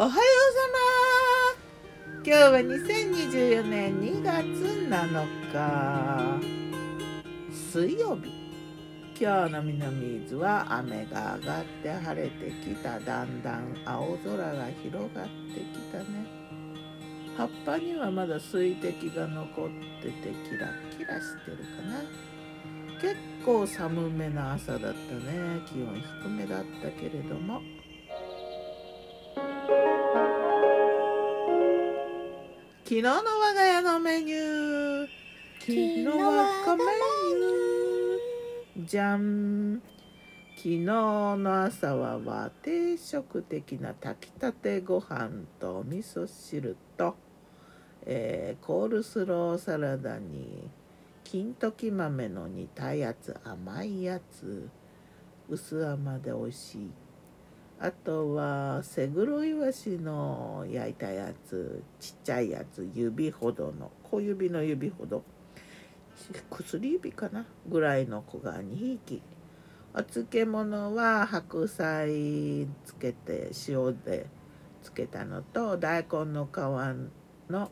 おはようさま今日は2024年2月7日。水曜日。今日の南伊豆は雨が上がって晴れてきた。だんだん青空が広がってきたね。葉っぱにはまだ水滴が残っててキラキラしてるかな。結構寒めな朝だったね。気温低めだったけれども。昨日の我が家のメニュー。昨日はメニュー。じゃん昨日の朝は和定食的な炊きたてご飯と味噌汁と、えー、コールスローサラダに。金時豆の煮たやつ甘いやつ。薄甘で美味しい。あとはセグロイワシの焼いたやつちっちゃいやつ指ほどの小指の指ほど。薬指かなぐらいの子が2匹。お漬物は白菜つけて塩でつけたのと大根の皮の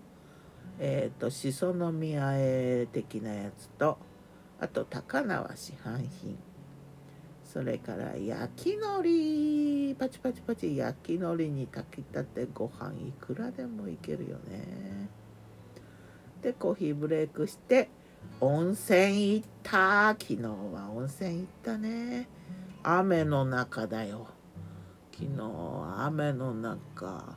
えーと、しその実あえ的なやつとあと高輪市販品。それから焼き海苔パチパチパチ焼き海苔に炊きたてご飯いくらでもいけるよね。でコーヒーブレイクして温泉行った。昨日は温泉行ったね。雨の中だよ。昨日は雨の中。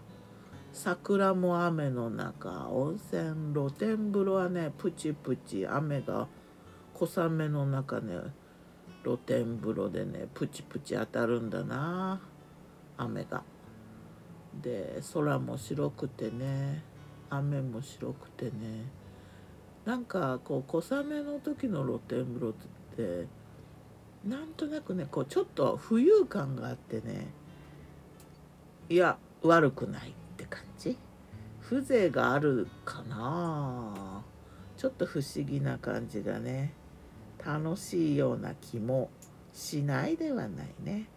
桜も雨の中。温泉露天風呂はねプチプチ雨が小雨の中ね露天風呂でねプチプチ当たるんだな雨が。で空も白くてね雨も白くてねなんかこう小雨の時の露天風呂ってなんとなくねこうちょっと浮遊感があってねいや悪くないって感じ。風情があるかな。ちょっと不思議な感じがね。楽しいような気もしないではないね。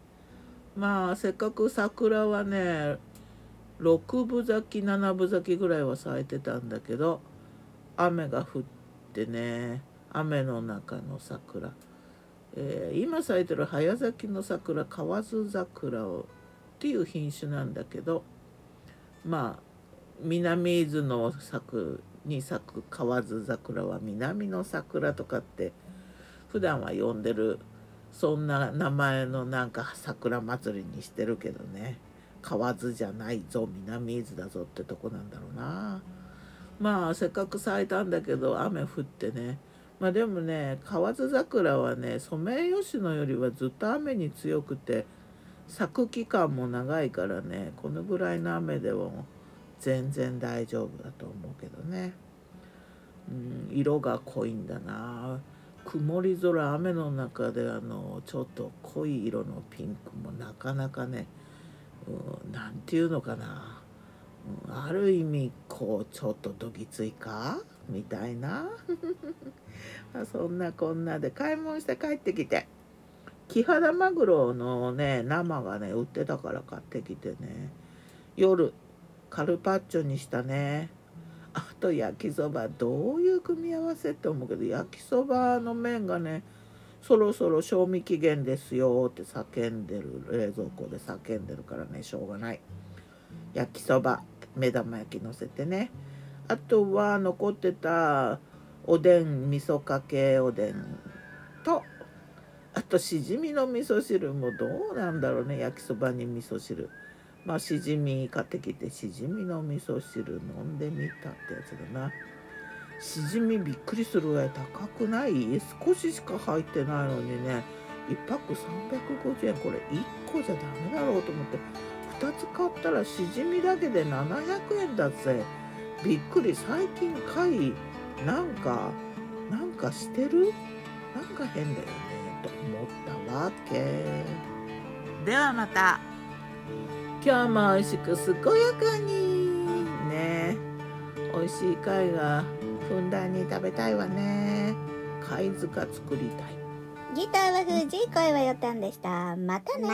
まあせっかく桜はね6分咲き7分咲きぐらいは咲いてたんだけど雨が降ってね雨の中の桜、えー、今咲いてる早咲きの桜河津桜をっていう品種なんだけどまあ南伊豆の咲くに咲く河津桜は南の桜とかって普段は呼んでるそんな名前のなんか桜祭りにしてるけどね。河津じゃないぞ南伊豆だぞってとこなんだろうな。まあせっかく咲いたんだけど雨降ってね。まあでもね河津桜はねソメイヨシノよりはずっと雨に強くて咲く期間も長いからねこのぐらいの雨でも全然大丈夫だと思うけどね、うん、色が濃いんだな。曇り空雨の中であのちょっと濃い色のピンクもなかなかね何、うん、て言うのかな、うん、ある意味こうちょっとどぎついか？みたいな。そんなこんなで買い物して帰ってきて。キハダマグロのね生がね売ってたから買ってきてね。夜カルパッチョにしたね。と焼きそばどういう組み合わせって思うけど焼きそばの麺がねそろそろ賞味期限ですよって叫んでる冷蔵庫で叫んでるからねしょうがない。焼きそば目玉焼きのせてね。あとは残ってたおでん味噌かけおでんとあとしじみの味噌汁もどうなんだろうね焼きそばに味噌汁。まあしじみ買ってきてしじみの味噌汁飲んでみたってやつだな。しじみびっくりするぐらい高くない？少ししか入ってないのにね。1パック350円。これ1個じゃダメだろうと思って。2つ買ったらしじみだけで700円だぜ。びっくり最近貝なんかなんかしてる？なんか変だよね。と思ったわけ。ではまた。今日も美味しく健やかにね。美味しい貝がふんだんに食べたいわね。貝塚作りたい。ギターは藤井声はよたんでした。またね